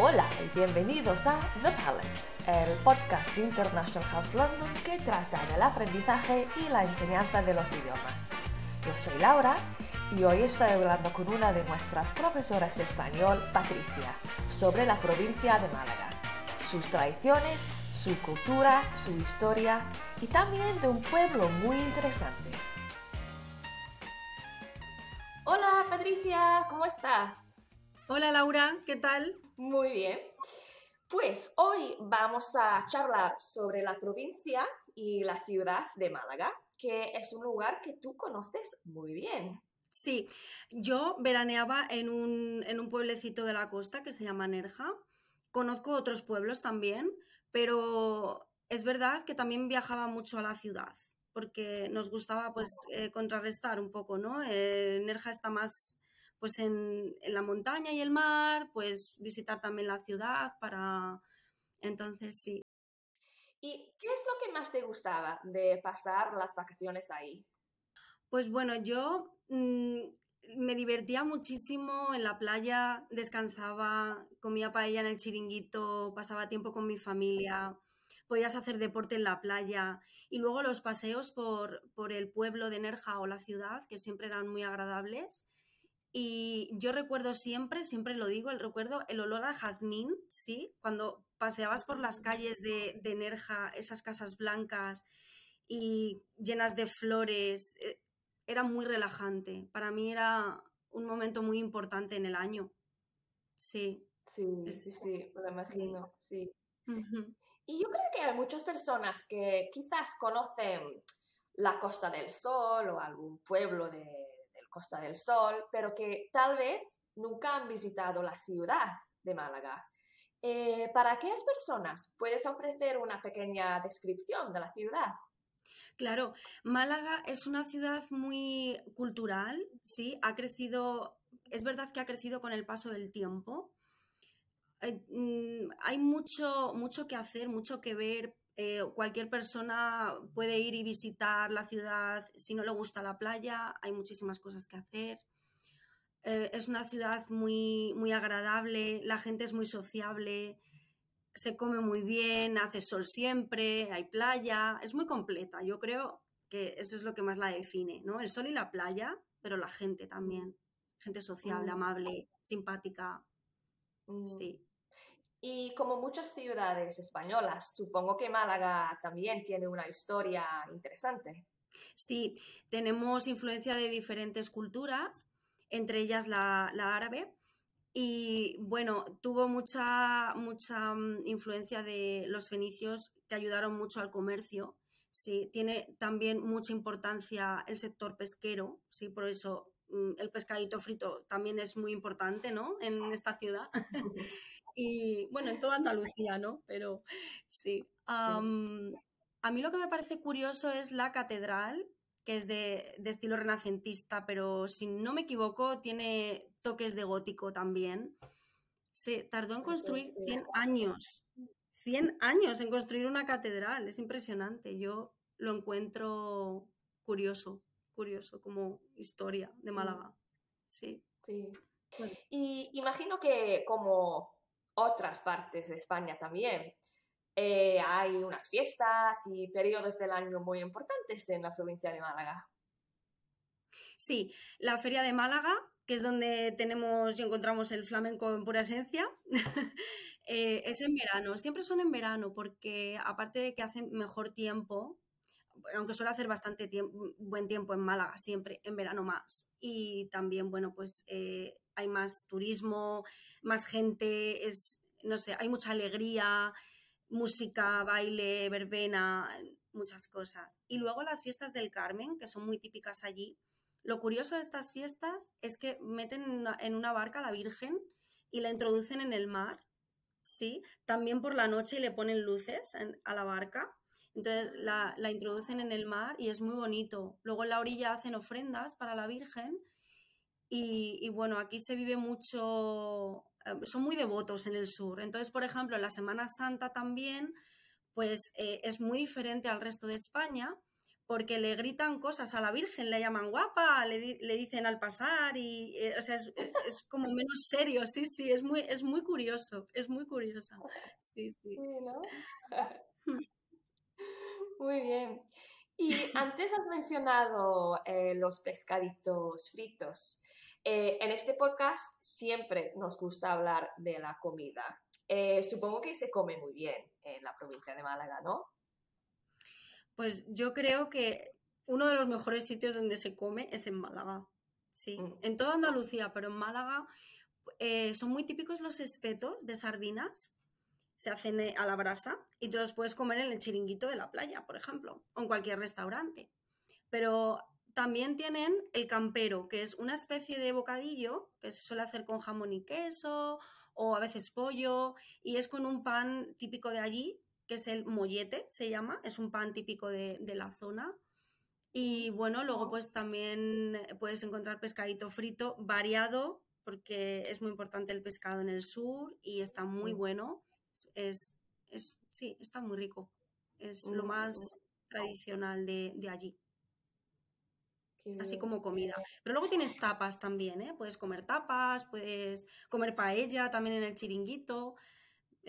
Hola y bienvenidos a The Palette, el podcast de International House London que trata del aprendizaje y la enseñanza de los idiomas. Yo soy Laura y hoy estoy hablando con una de nuestras profesoras de español, Patricia, sobre la provincia de Málaga, sus tradiciones, su cultura, su historia y también de un pueblo muy interesante. Hola Patricia, ¿cómo estás? Hola Laura, ¿qué tal? Muy bien. Pues hoy vamos a charlar sobre la provincia y la ciudad de Málaga, que es un lugar que tú conoces muy bien. Sí, yo veraneaba en un, en un pueblecito de la costa que se llama Nerja. Conozco otros pueblos también, pero es verdad que también viajaba mucho a la ciudad porque nos gustaba pues eh, contrarrestar un poco, ¿no? Eh, Nerja está más pues en, la montaña y el mar, pues visitar también la ciudad para... Entonces sí. ¿Y qué es lo que más te gustaba de pasar las vacaciones ahí? Pues bueno, yo mm, me divertía muchísimo en la playa, descansaba, comía paella en el chiringuito, pasaba tiempo con mi familia, podías hacer deporte en la playa y luego los paseos por, por el pueblo de Nerja o la ciudad, que siempre eran muy agradables. Y yo recuerdo siempre, siempre lo digo, el recuerdo, el olor a jazmín, ¿sí? Cuando paseabas por las calles de, de Nerja, esas casas blancas y llenas de flores, eh, era muy relajante. Para mí era un momento muy importante en el año. Sí. Sí, sí, sí, me lo imagino, sí. Y yo creo que hay muchas personas que quizás conocen la Costa del Sol o algún pueblo de, Costa del Sol, pero que tal vez nunca han visitado la ciudad de Málaga. Eh, ¿Para aquellas personas puedes ofrecer una pequeña descripción de la ciudad? Claro, Málaga es una ciudad muy cultural, sí, ha crecido, es verdad que ha crecido con el paso del tiempo. Eh, mm, hay mucho, mucho que hacer, mucho que ver. Eh, cualquier persona puede ir y visitar la ciudad. Si no le gusta la playa, hay muchísimas cosas que hacer. Eh, es una ciudad muy, muy agradable, la gente es muy sociable, se come muy bien, hace sol siempre, hay playa, es muy completa. Yo creo que eso es lo que más la define, ¿no? El sol y la playa, pero la gente también. Gente sociable, mm. amable, simpática. Mm. Sí. Y como muchas ciudades españolas, supongo que Málaga también tiene una historia interesante. Sí, tenemos influencia de diferentes culturas, entre ellas la, árabe. Y bueno, tuvo mucha, mucha mm, influencia de los fenicios que ayudaron mucho al comercio. Sí, tiene también mucha importancia el sector pesquero, sí, por eso el pescadito frito también es muy importante, ¿no? En esta ciudad. y bueno, en toda Andalucía, ¿no? Pero sí. a mí lo que me parece curioso es la catedral, que es de, estilo renacentista, pero si no me equivoco, tiene toques de gótico también. Se tardó en construir 100 años. 100 años en construir una catedral, es impresionante. Yo lo encuentro curioso, curioso como historia de. Málaga. Sí. Sí. Y imagino que como otras partes de España también. Eh, hay unas fiestas y periodos del año muy importantes en la provincia de Málaga. Sí, la Feria de Málaga, que es donde tenemos y encontramos el flamenco en pura esencia, eh, es en verano. Siempre son en verano porque aparte de que hace mejor tiempo, aunque suele hacer bastante buen tiempo en Málaga, siempre en verano más. Y también, bueno, pues eh, hay más turismo, más gente, es, no sé, hay mucha alegría, música, baile, verbena, muchas cosas. Y luego las fiestas del Carmen, que son muy típicas allí. Lo curioso de estas fiestas es que meten en una, barca a la Virgen y la introducen en el mar, ¿sí? También por la noche le ponen luces a la barca. Entonces la, introducen en el mar y es muy bonito. Luego en la orilla hacen ofrendas para la Virgen y, bueno, aquí se vive mucho, eh, son muy devotos en el sur. Entonces, por ejemplo, en la Semana Santa también, pues eh, es muy diferente al resto de España, porque le gritan cosas a la Virgen, le llaman guapa, le, dicen al pasar y, eh, o sea, es, como menos serio, sí, sí, es muy, es muy curioso, es muy curiosa. Sí, sí. Hmm. Muy bien. Y antes has mencionado eh, los pescaditos fritos. Eh, en este podcast siempre nos gusta hablar de la comida. supongo que se come muy bien en la provincia de Málaga, ¿no? Pues yo creo que uno de los mejores sitios donde se come es en Málaga. Sí, mm. en toda Andalucía, pero en Málaga eh, son muy típicos los espetos de sardinas. Se hacen eh, a la brasa y tú los puedes comer en el chiringuito de la playa, por ejemplo, o en cualquier restaurante. Pero también tienen el campero, que es una especie de bocadillo que se suele hacer con jamón y queso o a veces pollo y es con un pan típico de allí que es el mollete, se llama, es un pan típico de, la zona. Y bueno, luego pues también puedes encontrar pescadito frito variado, porque es muy importante el pescado en el sur y está muy bueno. Es, es sí, está muy rico. Es lo más tradicional de, allí. Así como comida. Pero luego tienes tapas también, ¿eh? Puedes comer tapas, puedes comer paella también en el chiringuito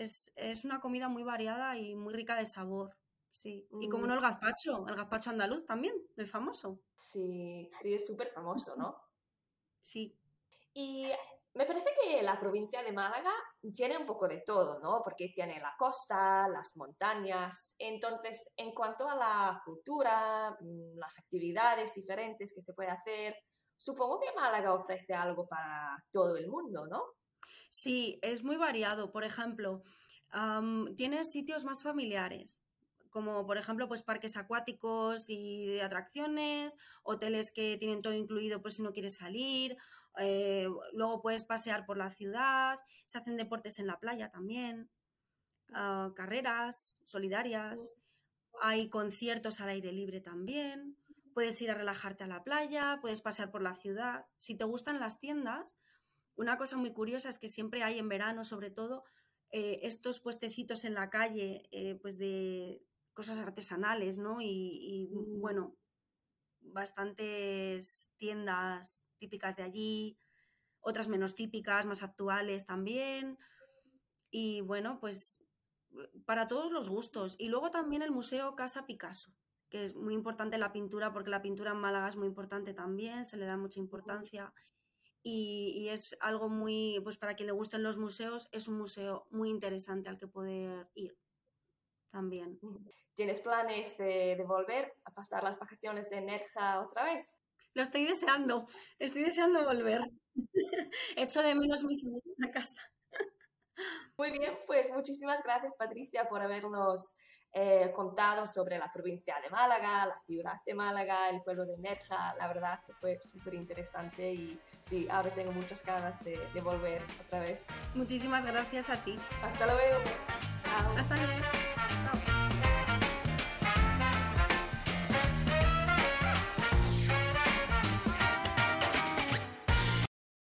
es, una comida muy variada y muy rica de sabor. Sí. Y como no el gazpacho, el gazpacho andaluz también, es famoso. Sí, sí, es súper famoso, ¿no? Sí. Y me parece que la provincia de Málaga tiene un poco de todo, ¿no? Porque tiene la costa, las montañas. Entonces, en cuanto a la cultura, mm, las actividades diferentes que se puede hacer, supongo que Málaga ofrece algo para todo el mundo, ¿no? Sí, es muy variado. Por ejemplo, tienes sitios más familiares, como por ejemplo pues parques acuáticos y de atracciones, hoteles que tienen todo incluido por si no quieres salir, eh, luego puedes pasear por la ciudad, se hacen deportes en la playa también, ah, carreras solidarias, hay conciertos al aire libre también, puedes ir a relajarte a la playa, puedes pasear por la ciudad. Si te gustan las tiendas, una cosa muy curiosa es que siempre hay en verano, sobre todo, eh, estos puestecitos en la calle, eh, pues de cosas artesanales, ¿no? Y, bueno, bastantes tiendas típicas de allí, otras menos típicas, más actuales también. Y bueno, pues para todos los gustos. Y luego también el Museo Casa Picasso, que es muy importante la pintura, porque la pintura en Málaga es muy importante también, se le da mucha importancia y, es algo muy, pues para quien le gusten los museos, es un museo muy interesante al que poder ir también. ¿Tienes planes de, volver a pasar las vacaciones de Nerja otra vez? Lo estoy deseando, estoy deseando volver. Echo de menos mi segunda casa. Muy bien, pues muchísimas gracias Patricia por habernos eh, contado sobre la provincia de Málaga, la ciudad de Málaga, el pueblo de Nerja. La verdad es que fue súper interesante y sí, ahora tengo muchas ganas de, de volver otra vez. Muchísimas gracias a ti. Hasta luego. Hasta luego. Oh.